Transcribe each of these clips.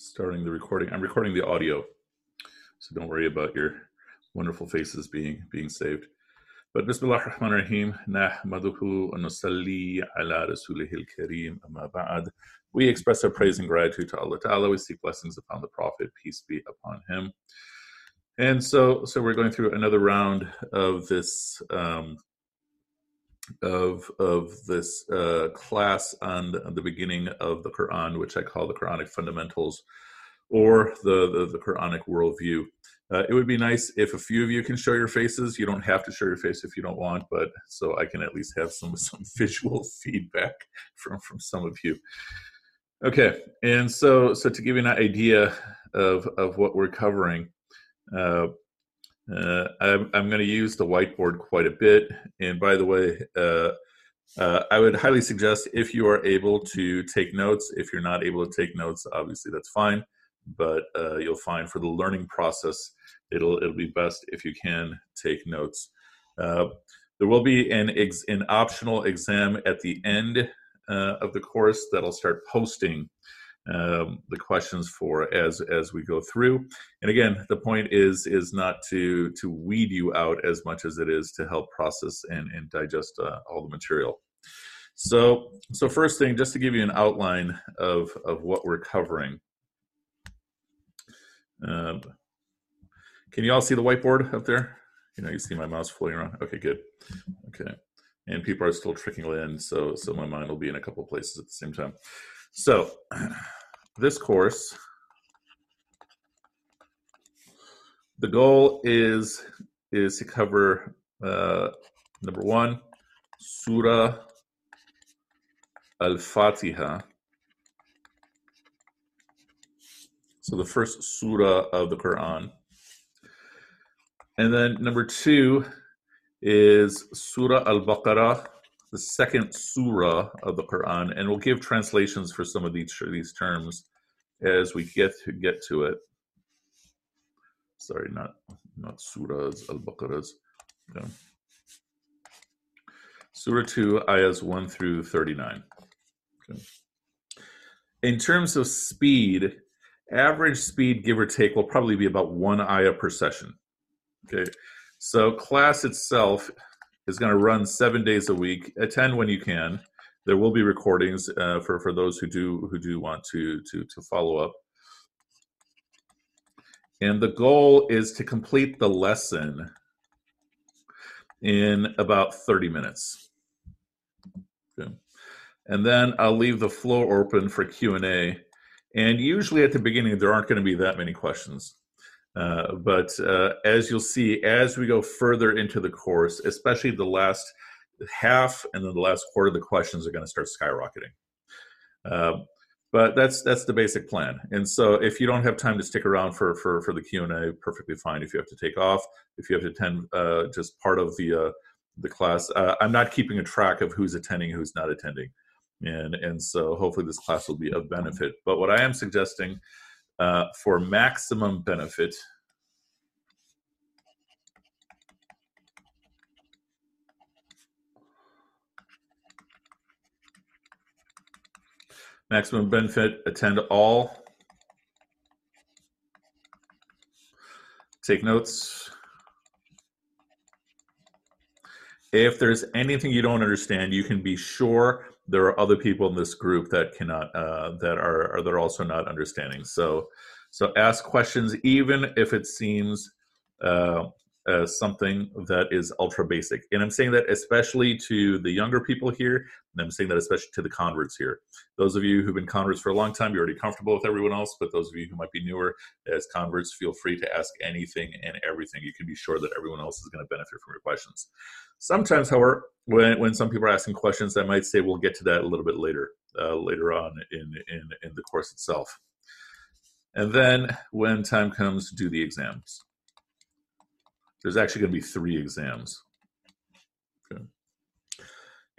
starting the recording. I'm recording the audio, so don't worry about your wonderful faces being being saved. But Bismillah ar-Rahman ar-Rahim, nahmaduhu wa nusalli ala rasulihil kareem amma ba'd. We express our praise and gratitude to Allah Ta'ala. We seek blessings upon the Prophet, peace be upon him. And so, so we're going through another round of this um, of of this uh, class on the, on the, beginning of the Quran, which I call the Quranic fundamentals, or the the, the Quranic worldview. Uh, it would be nice if a few of you can show your faces. You don't have to show your face if you don't want, but so I can at least have some some visual feedback from from some of you. Okay, and so so to give you an idea of of what we're covering, uh, uh, I'm, I'm going to use the whiteboard quite a bit. And by the way, uh, uh, I would highly suggest if you are able to take notes. If you're not able to take notes, obviously that's fine. But uh, you'll find for the learning process, it'll it'll be best if you can take notes. Uh, there will be an ex- an optional exam at the end uh, of the course that I'll start posting um, the questions for as as we go through. And again, the point is is not to to weed you out as much as it is to help process and and digest uh, all the material. So so first thing, just to give you an outline of of what we're covering. Um, can you all see the whiteboard up there? You know, you see my mouse floating around. Okay, good. Okay, and people are still trickling in, so so my mind will be in a couple places at the same time. So, this course, the goal is is to cover uh, number one, Surah Al-Fatiha. So the first surah of the Quran. And then number two is Surah Al-Baqarah, the second surah of the Quran, and we'll give translations for some of these these terms as we get to get to it. Sorry, not not surahs, al baqarahs. No. Surah 2, ayahs 1 through 39. Okay. In terms of speed, average speed, give or take, will probably be about one ayah per session. Okay, so class itself is going to run seven days a week. Attend when you can. There will be recordings uh, for for those who do who do want to to to follow up. And the goal is to complete the lesson in about 30 minutes. Okay. And then I'll leave the floor open for Q&A. And usually at the beginning, there aren't going to be that many questions. Uh, but uh, as you'll see, as we go further into the course, especially the last half and then the last quarter, the questions are going to start skyrocketing. Uh, but that's that's the basic plan. And so, if you don't have time to stick around for for for the Q and A, perfectly fine. If you have to take off, if you have to attend uh, just part of the uh, the class, I'm not keeping a track of who's attending, who's not attending, and and so hopefully this class will be of benefit. But what I am suggesting uh, for maximum benefit. Maximum benefit, attend all. Take notes. If there's anything you don't understand, you can be sure there are other people in this group that cannot uh, that are, are that are also not understanding. So so ask questions even if it seems uh, as something that is ultra basic. And I'm saying that especially to the younger people here, and I'm saying that especially to the converts here. Those of you who've been converts for a long time, you're already comfortable with everyone else, but those of you who might be newer as converts, feel free to ask anything and everything. You can be sure that everyone else is going to benefit from your questions. Sometimes, however, when, when some people are asking questions, I might say we'll get to that a little bit later, uh, later on in, in, in the course itself. And then when time comes do the exams, there's actually going to be three exams. Okay.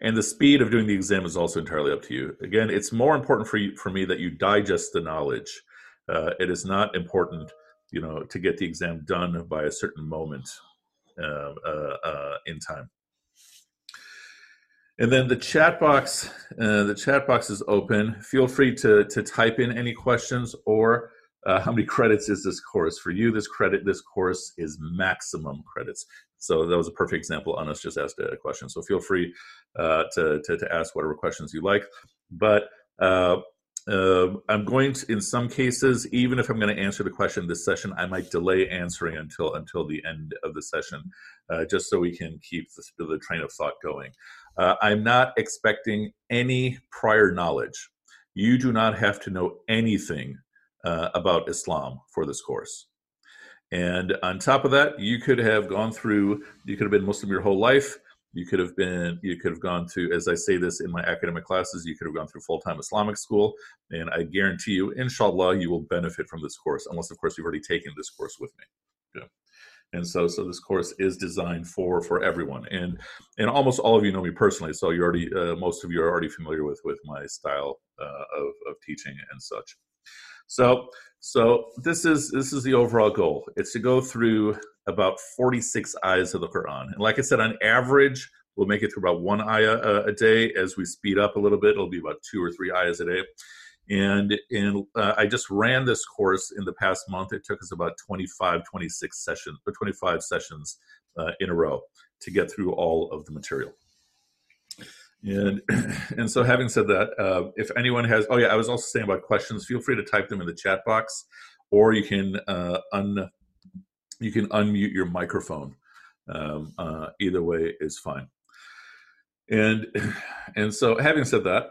And the speed of doing the exam is also entirely up to you. Again, it's more important for you, for me that you digest the knowledge. Uh, it is not important, you know, to get the exam done by a certain moment uh, uh, uh, in time. And then the chat box, uh, the chat box is open. Feel free to to type in any questions or uh, how many credits is this course for you? This credit, this course is maximum credits. So that was a perfect example. Anas just asked a question. So feel free uh, to, to, to ask whatever questions you like. But uh, uh, I'm going to, in some cases, even if I'm going to answer the question this session, I might delay answering until until the end of the session, uh, just so we can keep the, the train of thought going. Uh, I'm not expecting any prior knowledge. You do not have to know anything uh, about Islam for this course. And on top of that, you could have gone through, you could have been Muslim your whole life. You could have been, you could have gone to, as I say this in my academic classes, you could have gone through full time Islamic school. And I guarantee you, inshallah, you will benefit from this course, unless, of course, you've already taken this course with me. Yeah and so so this course is designed for for everyone and and almost all of you know me personally so you already uh, most of you are already familiar with with my style uh, of, of teaching and such so so this is this is the overall goal. It's to go through about 46 ayahs of the quran. And like i said on average we'll make it through about one ayah a, a day. As we speed up a little bit it'll be about two or three ayahs a day. And and uh, i just ran this course in the past month. It took us about 25 26 sessions or 25 sessions uh, in a row to get through all of the material and and so having said that uh, if anyone has oh yeah i was also saying about questions feel free to type them in the chat box or you can uh, un you can unmute your microphone um, uh, either way is fine and and so having said that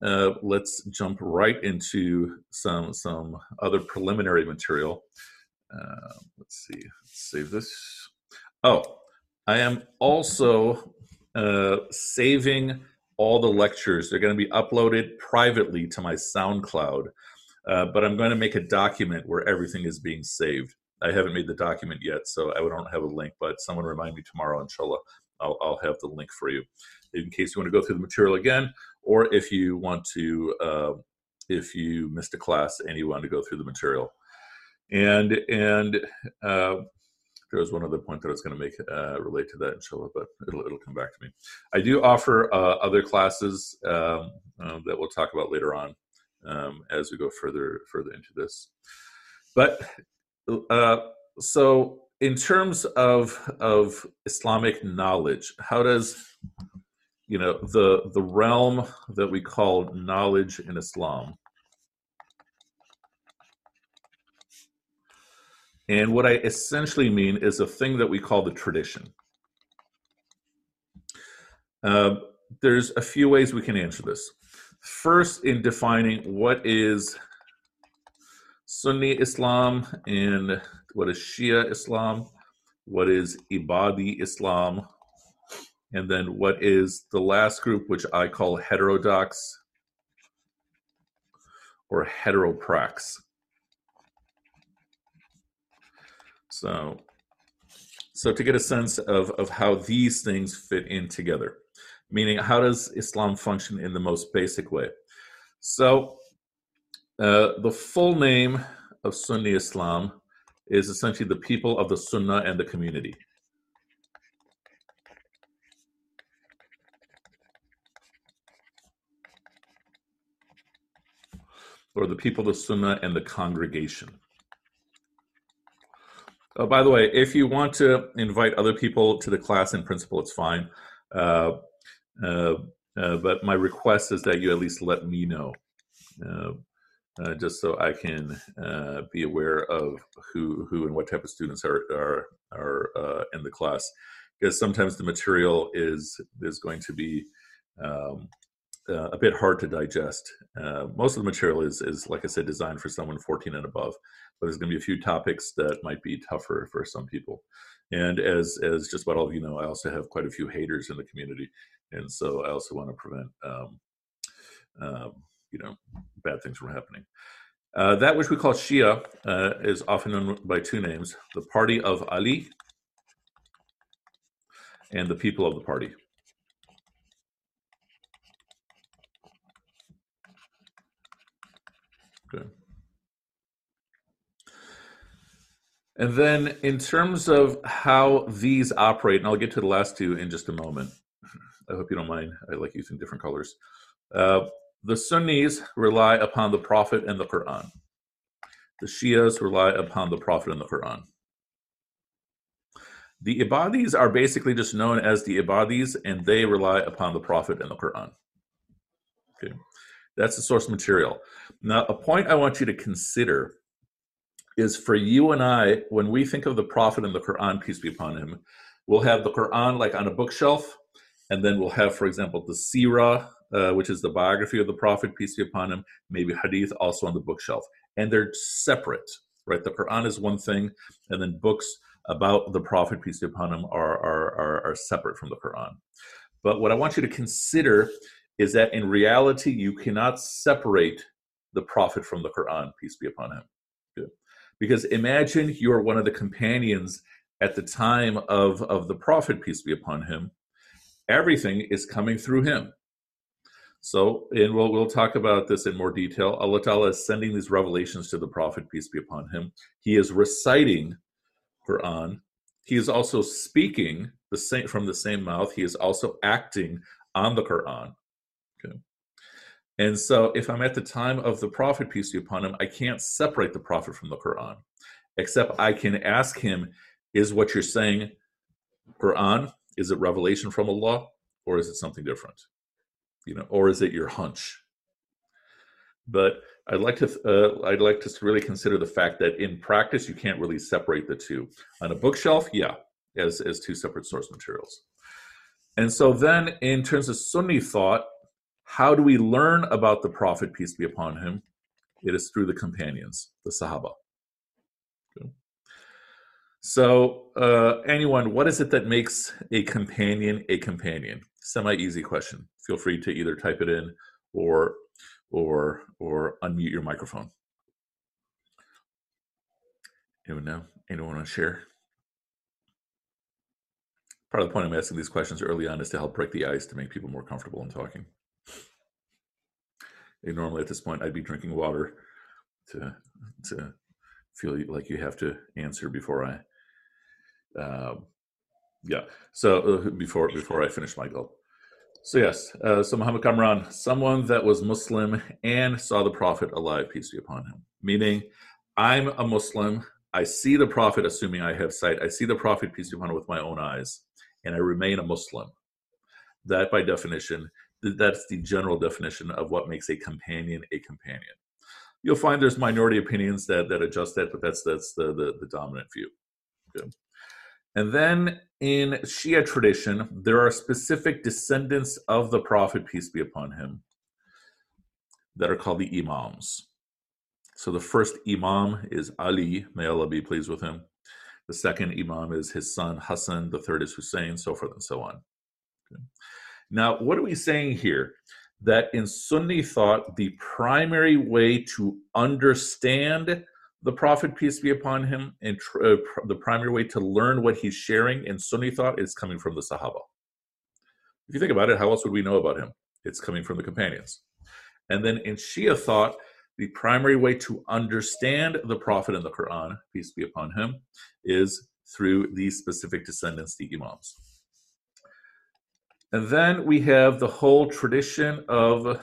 uh, let's jump right into some some other preliminary material. Uh, let's see, let's save this. Oh, I am also uh, saving all the lectures. They're going to be uploaded privately to my SoundCloud, uh, but I'm going to make a document where everything is being saved. I haven't made the document yet, so I don't have a link, but someone remind me tomorrow, inshallah. I'll, I'll have the link for you in case you want to go through the material again or if you want to uh, if you missed a class and you want to go through the material and and uh, there was one other point that I was going to make uh, relate to that, inshallah, but it'll, it'll come back to me. I do offer uh, other classes um, uh, that we'll talk about later on um, as we go further further into this. But uh, so, in terms of of Islamic knowledge, how does you know the the realm that we call knowledge in Islam. And what I essentially mean is a thing that we call the tradition. Uh, there's a few ways we can answer this. First, in defining what is Sunni Islam and what is Shia Islam, what is Ibadi Islam, and then what is the last group, which I call heterodox or heteroprax. So, so to get a sense of, of how these things fit in together, meaning how does Islam function in the most basic way? So, uh, the full name of Sunni Islam is essentially the people of the Sunnah and the community. or the people of the Sunnah and the congregation. Oh, by the way, if you want to invite other people to the class, in principle, it's fine. Uh, uh, uh, but my request is that you at least let me know, uh, uh, just so I can uh, be aware of who who and what type of students are are are in the class. Because sometimes the material is is going to be um, uh, a bit hard to digest. Uh, most of the material is, is, like I said, designed for someone 14 and above, but there's going to be a few topics that might be tougher for some people. And as as just about all of you know, I also have quite a few haters in the community, and so I also want to prevent, um, um, you know, bad things from happening. Uh, that which we call Shia uh, is often known by two names: the party of Ali and the people of the party. Good. And then, in terms of how these operate, and I'll get to the last two in just a moment. I hope you don't mind. I like using different colors. Uh, the Sunnis rely upon the Prophet and the Quran. The Shias rely upon the Prophet and the Quran. The Ibadis are basically just known as the Ibadis, and they rely upon the Prophet and the Quran. Okay, that's the source material. Now, a point I want you to consider is for you and I, when we think of the Prophet and the Quran, peace be upon him, we'll have the Quran like on a bookshelf, and then we'll have, for example, the Sirah, uh, which is the biography of the Prophet, peace be upon him, maybe Hadith also on the bookshelf. And they're separate, right? The Quran is one thing, and then books about the Prophet, peace be upon him, are, are, are, are separate from the Quran. But what I want you to consider is that in reality, you cannot separate the Prophet from the Quran, peace be upon him. Good. Because imagine you're one of the companions at the time of, of the Prophet, peace be upon him. Everything is coming through him. So, and we'll, we'll talk about this in more detail. Allah Ta'ala is sending these revelations to the Prophet, peace be upon him. He is reciting Quran. He is also speaking the same from the same mouth. He is also acting on the Quran. Okay. And so if I'm at the time of the Prophet, peace be upon him, I can't separate the Prophet from the Quran, except I can ask him, is what you're saying Quran? Is it revelation from Allah? Or is it something different? You know, or is it your hunch? But I'd like to uh, I'd like to really consider the fact that in practice you can't really separate the two. On a bookshelf, yeah, as as two separate source materials. And so then in terms of Sunni thought, how do we learn about the Prophet peace be upon him? It is through the companions, the Sahaba. Okay. So uh, anyone, what is it that makes a companion a companion? Semi easy question. Feel free to either type it in or or or unmute your microphone. Anyone know? Anyone want to share? Part of the point I'm asking these questions early on is to help break the ice to make people more comfortable in talking. Normally at this point, I'd be drinking water to to feel like you have to answer before I. Uh, yeah. So uh, before before I finish my goal. So yes, uh, so Muhammad Kamran, someone that was Muslim and saw the Prophet alive, peace be upon him. Meaning, I'm a Muslim. I see the Prophet, assuming I have sight. I see the Prophet, peace be upon him, with my own eyes, and I remain a Muslim. That, by definition, that's the general definition of what makes a companion a companion. You'll find there's minority opinions that that adjust that, but that's that's the the, the dominant view. Good. And then in Shia tradition, there are specific descendants of the Prophet, peace be upon him, that are called the Imams. So the first Imam is Ali, may Allah be pleased with him. The second Imam is his son Hassan. The third is Hussein, so forth and so on. Now, what are we saying here? That in Sunni thought, the primary way to understand the Prophet, peace be upon him, and tr- uh, pr- the primary way to learn what he's sharing in Sunni thought is coming from the Sahaba. If you think about it, how else would we know about him? It's coming from the companions. And then in Shia thought, the primary way to understand the Prophet in the Quran, peace be upon him, is through these specific descendants, the Imams. And then we have the whole tradition of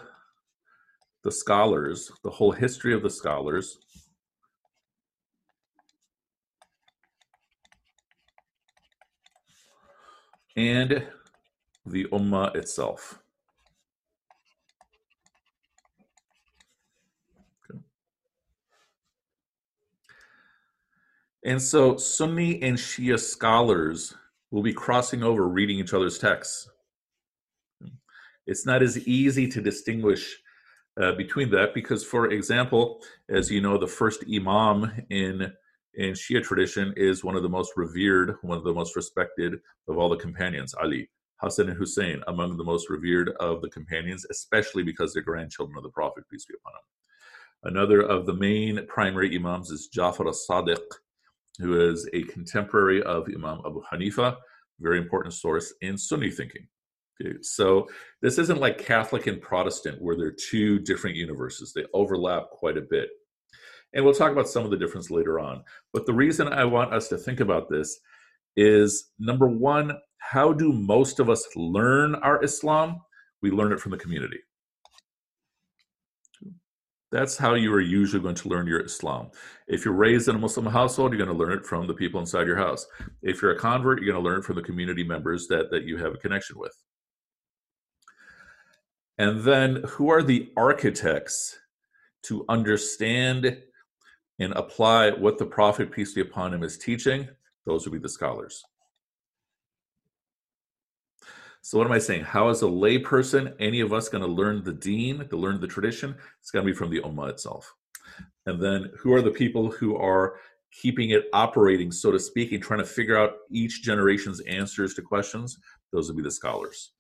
the scholars, the whole history of the scholars, and the Ummah itself. Okay. And so Sunni and Shia scholars will be crossing over reading each other's texts. It's not as easy to distinguish uh, between that because, for example, as you know, the first Imam in in Shia tradition is one of the most revered, one of the most respected of all the companions, Ali. Hassan and Hussein, among the most revered of the companions, especially because they're grandchildren of the Prophet, peace be upon him. Another of the main primary Imams is Jafar as-Sadiq, who is a contemporary of Imam Abu Hanifa, very important source in Sunni thinking. So this isn't like Catholic and Protestant, where they're two different universes. They overlap quite a bit. And we'll talk about some of the difference later on. But the reason I want us to think about this is number one, how do most of us learn our Islam? We learn it from the community. That's how you are usually going to learn your Islam. If you're raised in a Muslim household, you're going to learn it from the people inside your house. If you're a convert, you're going to learn it from the community members that, that you have a connection with. And then, who are the architects to understand and apply what the Prophet, peace be upon him, is teaching? Those would be the scholars. So what am I saying? How is a layperson, any of us, going to learn the deen, to learn the tradition? It's going to be from the ummah itself. And then who are the people who are keeping it operating, so to speak, and trying to figure out each generation's answers to questions? Those would be the scholars.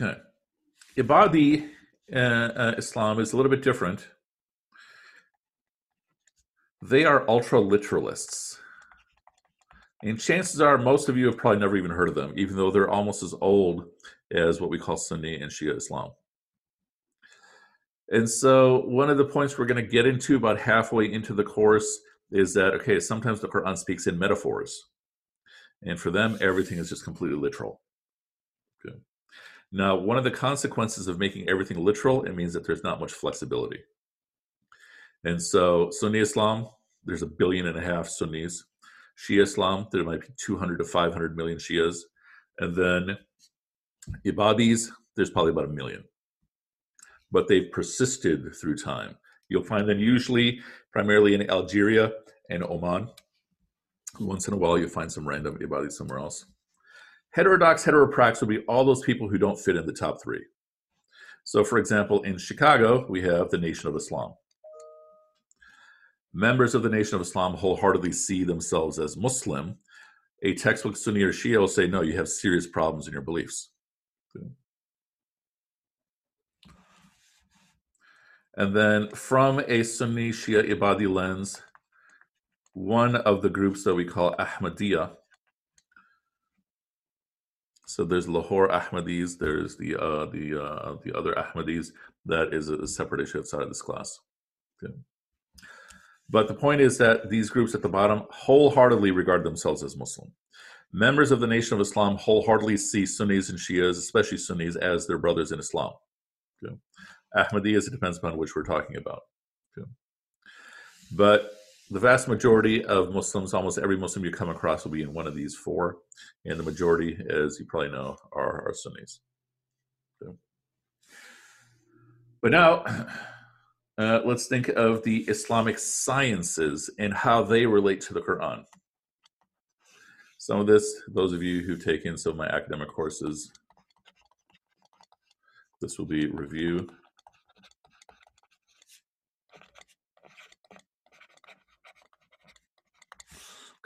Okay. Ibadi uh, uh, Islam is a little bit different they are ultra literalists. And chances are most of you have probably never even heard of them, even though they're almost as old as what we call Sunni and Shia Islam. And so, one of the points we're going to get into about halfway into the course is that, okay, sometimes the Quran speaks in metaphors. And for them, everything is just completely literal. Okay. Now, one of the consequences of making everything literal, it means that there's not much flexibility. And so Sunni Islam, there's a billion and a half Sunnis. Shia Islam, there might be 200 to 500 million Shias. And then Ibadis, there's probably about a million. But they've persisted through time. You'll find them usually primarily in Algeria and Oman. Once in a while, you'll find some random Ibadis somewhere else. Heterodox heteroprax would be all those people who don't fit in the top three. So, for example, in Chicago, we have the Nation of Islam. Members of the Nation of Islam wholeheartedly see themselves as Muslim. A textbook Sunni or Shia will say, no, you have serious problems in your beliefs. Okay. And then from a Sunni Shia Ibadi lens, one of the groups that we call Ahmadiyya. So there's Lahore Ahmadis, there's the uh, the uh, the other Ahmadis. That is a separate issue outside of this class. Okay. But the point is that these groups at the bottom wholeheartedly regard themselves as Muslim. Members of the Nation of Islam wholeheartedly see Sunnis and Shias, especially Sunnis, as their brothers in Islam. Okay. It depends upon which we're talking about. Okay. But the vast majority of Muslims, almost every Muslim you come across, will be in one of these four. And the majority, as you probably know, are, are Sunnis. Okay. But now, uh, let's think of the Islamic sciences and how they relate to the Quran. Some of this, those of you who've taken some of my academic courses, this will be review.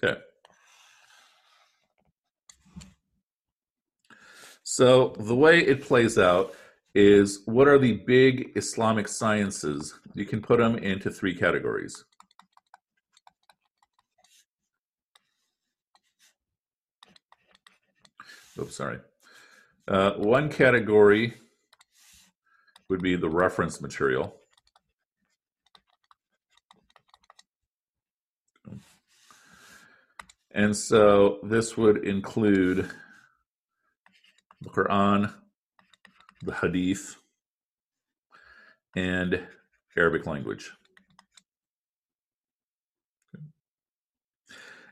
Okay. So the way it plays out is what are the big Islamic sciences? You can put them into three categories. Oops, sorry. Uh, one category would be the reference material. And so this would include the Quran, the Hadith, and Arabic language.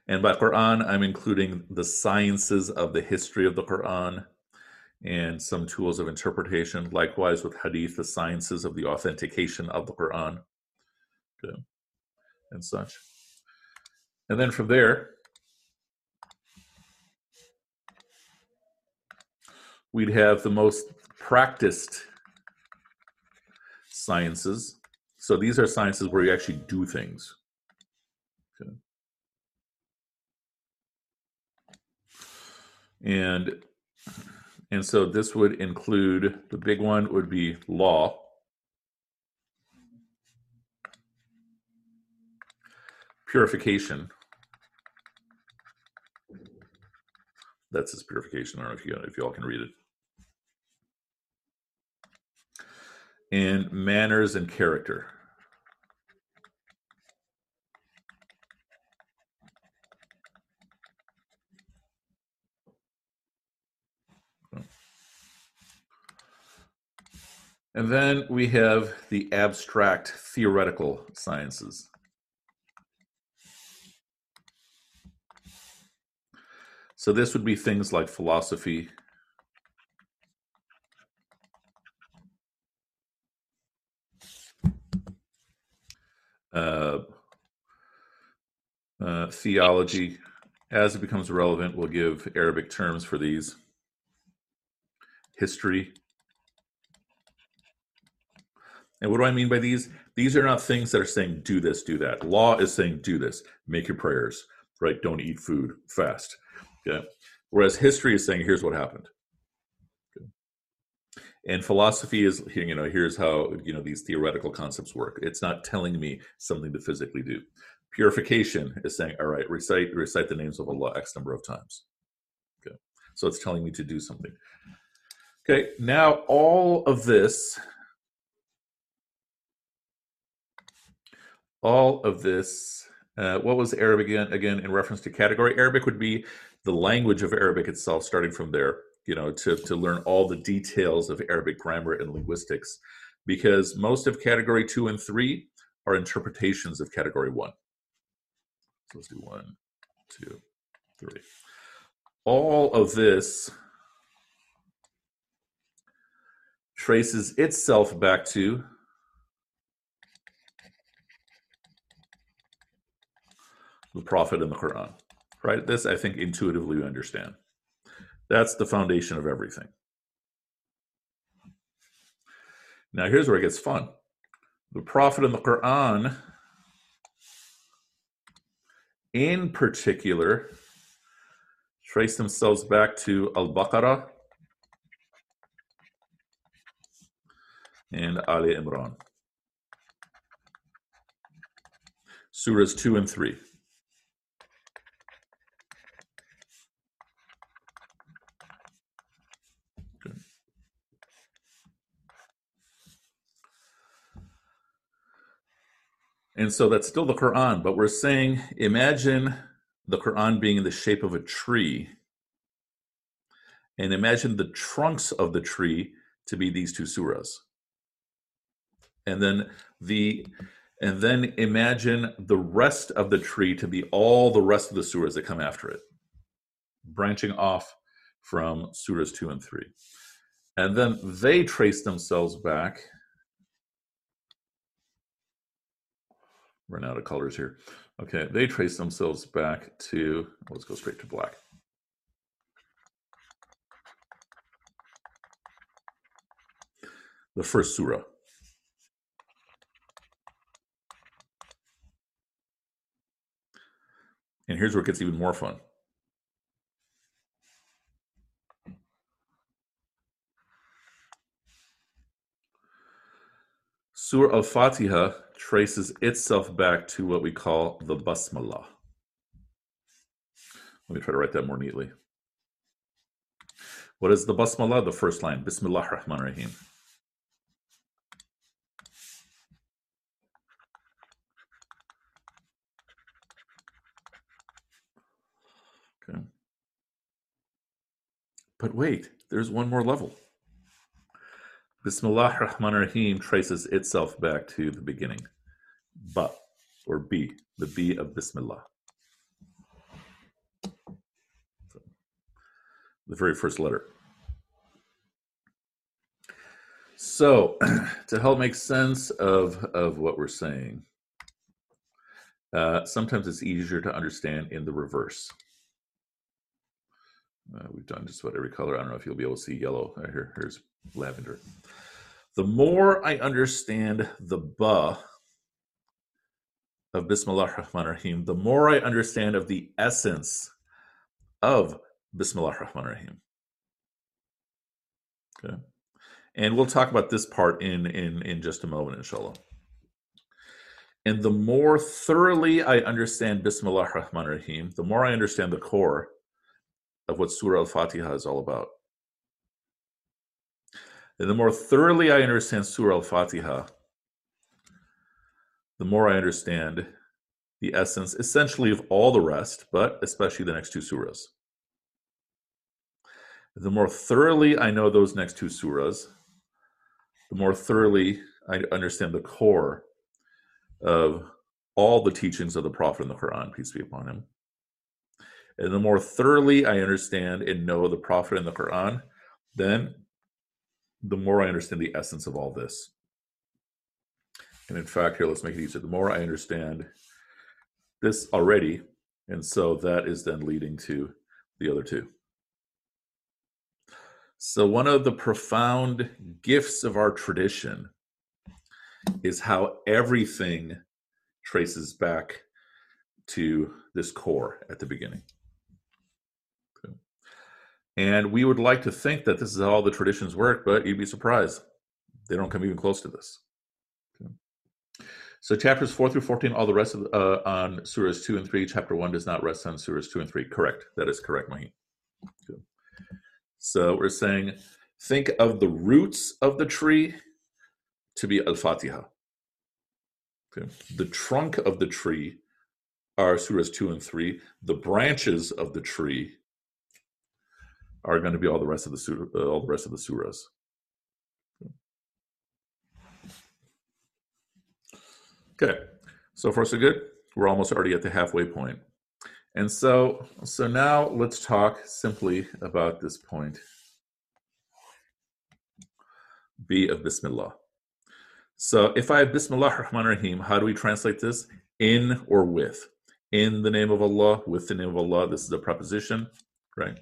And by Quran, I'm including the sciences of the history of the Quran and some tools of interpretation. Likewise, with Hadith, the sciences of the authentication of the Quran okay, and such. And then from there, we'd have the most practiced sciences. So these are sciences where you actually do things. Okay. And and so this would include the big one would be law. Purification. That's his purification. I don't know if you if you all can read it. in manners and character. And then we have the abstract theoretical sciences. So this would be things like philosophy, uh, uh, theology. As it becomes relevant, we'll give Arabic terms for these. History. And what do I mean by these? These are not things that are saying do this, do that. Law is saying do this, make your prayers, right? Don't eat food, fast. Okay. Whereas history is saying here's what happened. And philosophy is you know here's how you know these theoretical concepts work. It's not telling me something to physically do. Purification is saying all right, recite recite the names of Allah x number of times. Okay. So it's telling me to do something. Okay, now all of this all of this uh, what was Arabic again, again in reference to category? Arabic would be the language of Arabic itself, starting from there, you know, to, to learn all the details of Arabic grammar and linguistics, because most of category two and three are interpretations of category one. So let's do one, two, three. All of this traces itself back to the Prophet and the Quran right? This, I think, intuitively we understand. That's the foundation of everything. Now, here's where it gets fun. The Prophet and the Quran, in particular, trace themselves back to Al Baqarah and Ali Imran. Surahs 2 and 3. And so that's still the Quran, but we're saying imagine the Quran being in the shape of a tree. And imagine the trunks of the tree to be these two surahs. And then the and then imagine the rest of the tree to be all the rest of the surahs that come after it, branching off from surahs 2 and 3. And then they trace themselves back run out of colors here. Okay, they trace themselves back to, let's go straight to black. The first surah. And here's where it gets even more fun. Surah Al Fatiha traces itself back to what we call the basmalah. Let me try to write that more neatly. What is the basmalah? The first line, Bismillah Rahman Rahim. Okay. But wait, there's one more level. Bismillah Rahman Rahim traces itself back to the beginning. Ba or B, the B of Bismillah. The very first letter. So, to help make sense of, of what we're saying, uh, sometimes it's easier to understand in the reverse. Uh, we've done just about every color. I don't know if you'll be able to see yellow. Here, here's lavender. The more I understand the ba of Bismillah Rahman Rahim, the more I understand of the essence of Bismillah Rahman Rahim. Okay. And we'll talk about this part in, in, in just a moment, inshallah. And the more thoroughly I understand Bismillah Rahman Rahim, the more I understand the core of what Surah Al Fatiha is all about. And the more thoroughly I understand Surah Al Fatiha, the more I understand the essence essentially of all the rest, but especially the next two surahs. The more thoroughly I know those next two surahs, the more thoroughly I understand the core of all the teachings of the Prophet in the Quran, peace be upon him. And the more thoroughly I understand and know the Prophet in the Quran, then the more I understand the essence of all this. And in fact, here, let's make it easier. The more I understand this already, and so that is then leading to the other two. So, one of the profound gifts of our tradition is how everything traces back to this core at the beginning. And we would like to think that this is how all the traditions work, but you'd be surprised. They don't come even close to this. So chapters four through fourteen, all the rest of uh, on surahs two and three. Chapter one does not rest on surahs two and three. Correct. That is correct, Mahi. So we're saying, think of the roots of the tree to be al Fatiha. Okay. The trunk of the tree are surahs two and three. The branches of the tree are going to be all the rest of the uh, all the rest of the surahs. Okay, so far so good. We're almost already at the halfway point. And so, so now let's talk simply about this point. B of Bismillah. So if I have Bismillah Rahman Rahim, how do we translate this? In or with. In the name of Allah, with the name of Allah. This is a preposition, right?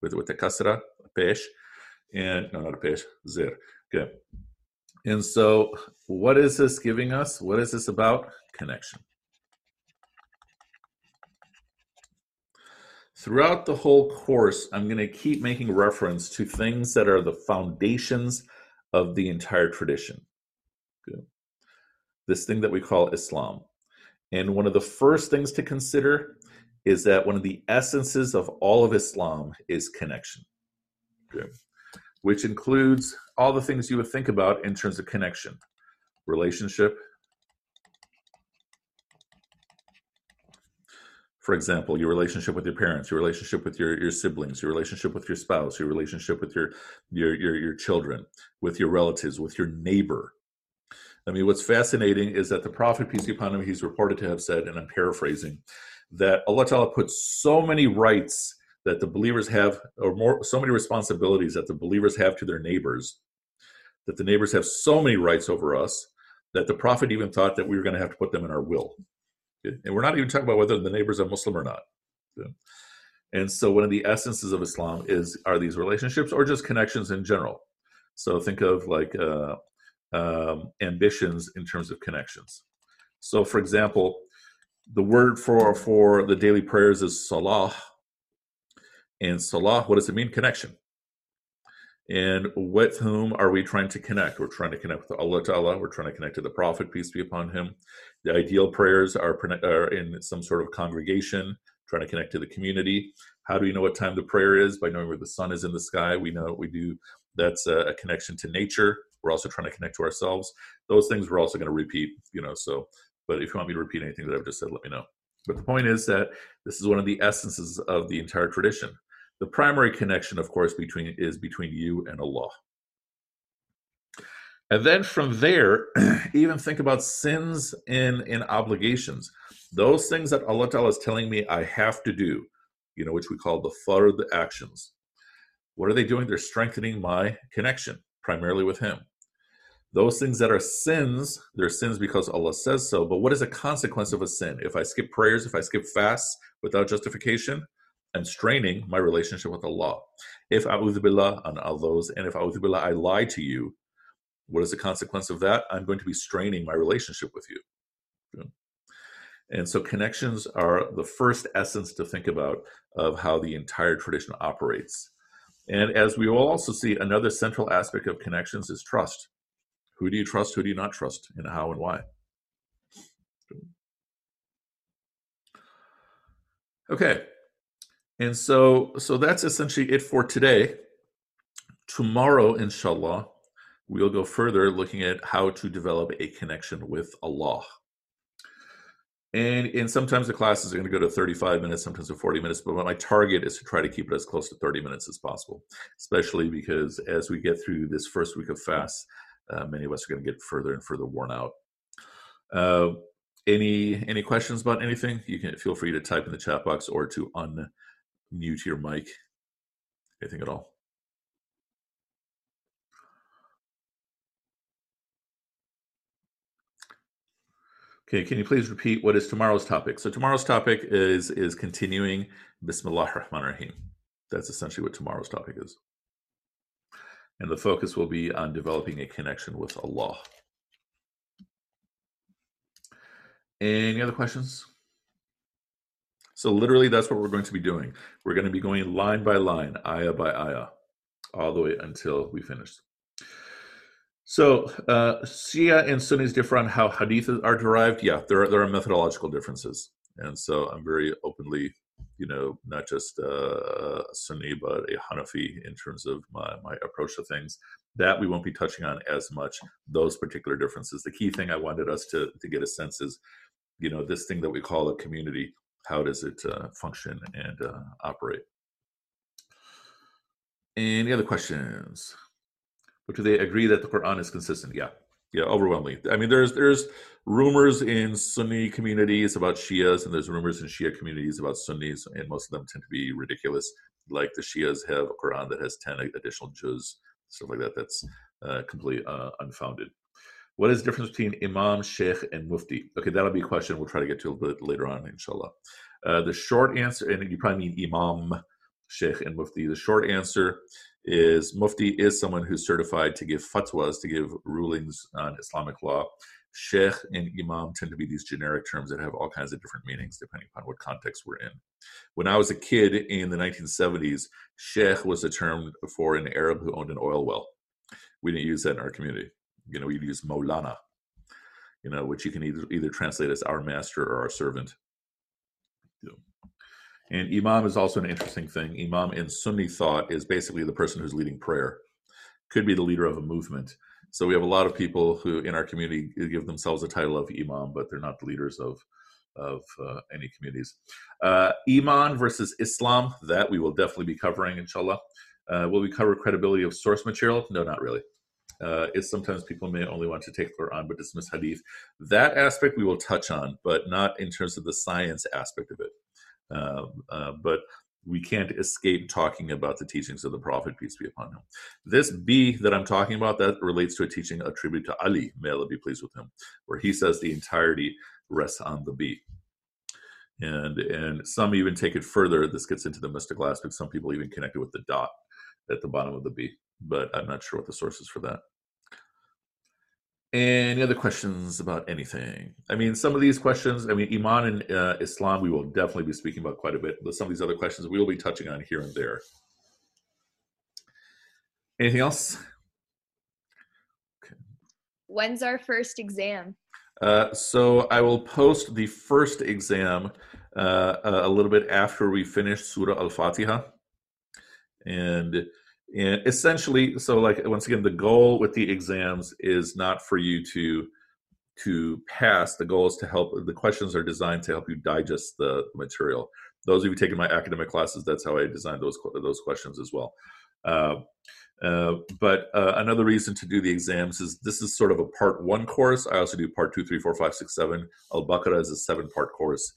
With with the kasra, pesh, and no, not a pesh, zir. Okay. And so, what is this giving us? What is this about? Connection. Throughout the whole course, I'm going to keep making reference to things that are the foundations of the entire tradition. Good. This thing that we call Islam. And one of the first things to consider is that one of the essences of all of Islam is connection. Good which includes all the things you would think about in terms of connection, relationship. For example, your relationship with your parents, your relationship with your, your siblings, your relationship with your spouse, your relationship with your, your, your, your children, with your relatives, with your neighbor. I mean, what's fascinating is that the Prophet, peace be upon him, he's reported to have said, and I'm paraphrasing, that Allah Ta'ala put so many rights that the believers have, or more, so many responsibilities that the believers have to their neighbors, that the neighbors have so many rights over us that the prophet even thought that we were going to have to put them in our will. And we're not even talking about whether the neighbors are Muslim or not. And so, one of the essences of Islam is are these relationships or just connections in general. So, think of like uh, um, ambitions in terms of connections. So, for example, the word for for the daily prayers is salah, and Salah, what does it mean? Connection. And with whom are we trying to connect? We're trying to connect with Allah Ta'ala. We're trying to connect to the Prophet, peace be upon him. The ideal prayers are, are in some sort of congregation, trying to connect to the community. How do we know what time the prayer is? By knowing where the sun is in the sky. We know we do. That's a, a connection to nature. We're also trying to connect to ourselves. Those things we're also going to repeat, you know. So, but if you want me to repeat anything that I've just said, let me know. But the point is that this is one of the essences of the entire tradition the primary connection, of course, between is between you and Allah. And then from there, even think about sins and, and obligations. Those things that Allah Ta'ala is telling me I have to do, you know, which we call the fard the actions. What are they doing? They're strengthening my connection, primarily with Him. Those things that are sins, they're sins because Allah says so. But what is a consequence of a sin? If I skip prayers, if I skip fasts without justification, and straining my relationship with Allah. If billah on all those, and if billah I lie to you, what is the consequence of that? I'm going to be straining my relationship with you. And so connections are the first essence to think about of how the entire tradition operates. And as we will also see, another central aspect of connections is trust. Who do you trust? Who do you not trust? And how and why? Okay, and so, so that's essentially it for today. Tomorrow, inshallah, we'll go further looking at how to develop a connection with Allah. And, and sometimes the classes are going to go to 35 minutes, sometimes to 40 minutes, but my target is to try to keep it as close to 30 minutes as possible, especially because as we get through this first week of fast, uh, many of us are going to get further and further worn out. Uh, any any questions about anything? You can feel free to type in the chat box or to unmute your mic. Anything at all? Okay, can you please repeat what is tomorrow's topic? So tomorrow's topic is is continuing Bismillah Rahman Rahim. That's essentially what tomorrow's topic is. And the focus will be on developing a connection with Allah. Any other questions? So literally that's what we're going to be doing. We're going to be going line by line, ayah by ayah, all the way until we finish. So, uh, Shia and Sunnis differ on how hadiths are derived. Yeah, there are, there are methodological differences, and so I'm very openly, you know, not just uh, Sunni but a Hanafi in terms of my my approach to things. That we won't be touching on as much. Those particular differences. The key thing I wanted us to to get a sense is, you know, this thing that we call a community. How does it uh, function and uh, operate? Any other questions? But do they agree that the Quran is consistent? Yeah, yeah, overwhelmingly. I mean, there's there's rumors in Sunni communities about Shias, and there's rumors in Shia communities about Sunnis, and most of them tend to be ridiculous. Like the Shias have a Quran that has ten additional juz, stuff like that. That's uh, completely uh, unfounded. What is the difference between Imam, Sheikh, and Mufti? Okay, that'll be a question we'll try to get to a little bit later on, inshallah. Uh, the short answer, and you probably mean Imam, Sheikh, and Mufti. The short answer is Mufti is someone who's certified to give fatwas, to give rulings on Islamic law. Sheikh and Imam tend to be these generic terms that have all kinds of different meanings depending upon what context we're in. When I was a kid in the 1970s, Sheikh was a term for an Arab who owned an oil well. We didn't use that in our community. You know, we'd use Molana, you know, which you can either, either translate as our master or our servant. And Imam is also an interesting thing. Imam in Sunni thought is basically the person who's leading prayer, could be the leader of a movement. So we have a lot of people who in our community give themselves a title of Imam, but they're not the leaders of of uh, any communities. Uh, Iman versus Islam, that we will definitely be covering, inshallah. Uh, will we cover credibility of source material? No, not really. Uh, is sometimes people may only want to take Quran but dismiss Hadith. That aspect we will touch on, but not in terms of the science aspect of it. Uh, uh, but we can't escape talking about the teachings of the Prophet, peace be upon him. This B that I'm talking about, that relates to a teaching attributed to Ali, may Allah be pleased with him, where he says the entirety rests on the B. And and some even take it further. This gets into the mystical aspect. Some people even connect it with the dot at the bottom of the B, but I'm not sure what the source is for that. Any other questions about anything? I mean, some of these questions, I mean, Iman and uh, Islam, we will definitely be speaking about quite a bit, but some of these other questions we will be touching on here and there. Anything else? Okay. When's our first exam? Uh, so I will post the first exam uh, a little bit after we finish Surah Al Fatiha. And and essentially so like once again the goal with the exams is not for you to to pass the goal is to help the questions are designed to help you digest the material those of you taking my academic classes that's how i designed those those questions as well uh, uh, but uh, another reason to do the exams is this is sort of a part one course. I also do part two, three, four, five, six, seven. Al Baqarah is a seven part course.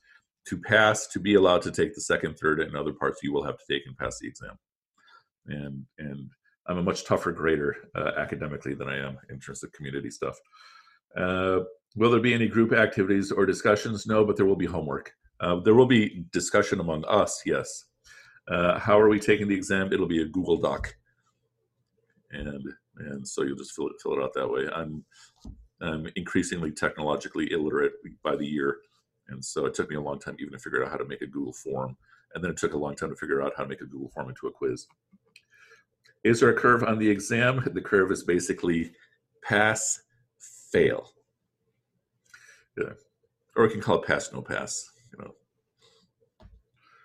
To pass, to be allowed to take the second, third, and other parts, you will have to take and pass the exam and and I'm a much tougher grader uh, academically than I am in terms of community stuff. Uh, will there be any group activities or discussions? No, but there will be homework. Uh, there will be discussion among us. Yes. Uh, how are we taking the exam? It'll be a Google Doc, and and so you'll just fill it fill it out that way. I'm I'm increasingly technologically illiterate by the year, and so it took me a long time even to figure out how to make a Google form, and then it took a long time to figure out how to make a Google form into a quiz. Is there a curve on the exam? The curve is basically pass, fail. Yeah. Or we can call it pass, no pass. You know.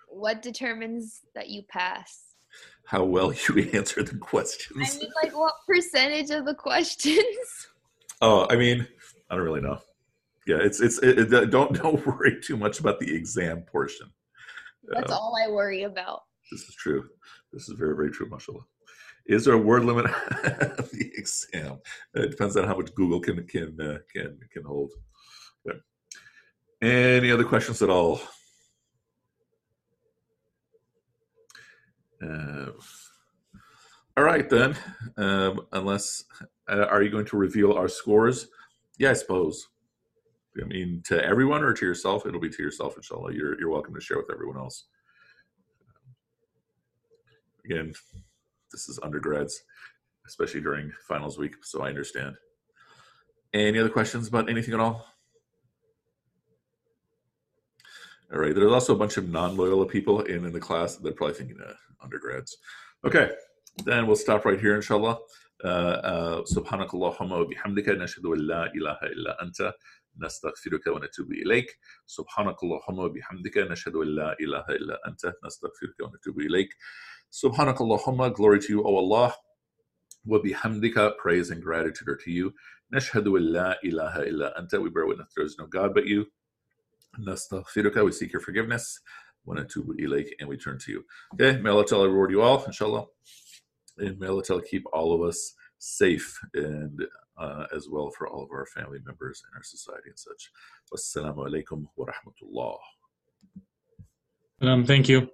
What determines that you pass? How well you answer the questions. I mean, like what percentage of the questions? Oh, I mean, I don't really know. Yeah, it's it's it, it, don't don't worry too much about the exam portion. That's um, all I worry about. This is true. This is very very true, mashallah. Is there a word limit on the exam? It depends on how much Google can can uh, can can hold. Okay. Any other questions at all? Uh, all right then. Um, unless uh, are you going to reveal our scores? Yeah, I suppose. I mean, to everyone or to yourself? It'll be to yourself, inshallah. You're you're welcome to share with everyone else. Again, this is undergrads, especially during finals week, so I understand. Any other questions about anything at all? All right. There's also a bunch of non-Loyola people in, in the class. They're probably thinking uh, undergrads. Okay. Then we'll stop right here, inshallah. سبحانك اللهم وبحمدك نشهد أن لا إله إلا أنت نستغفرك ونتوب إليك سبحانك اللهم وبحمدك نشهد أن لا إله إلا أنت نستغفرك ونتوب إليك سبحانك اللهم glory to you O Allah وبحمدك praise and gratitude are to you نشهد أن لا إله إلا أنت we bear witness there is no God but you نستغفرك we seek your forgiveness ونتوب إليك and we turn to you okay may Allah Ta'ala reward you all inshallah and may Allah Ta'ala keep all of us safe and uh, as well for all of our family members in our society and such. Wassalamu alaikum wa rahmatullah. Um, thank you.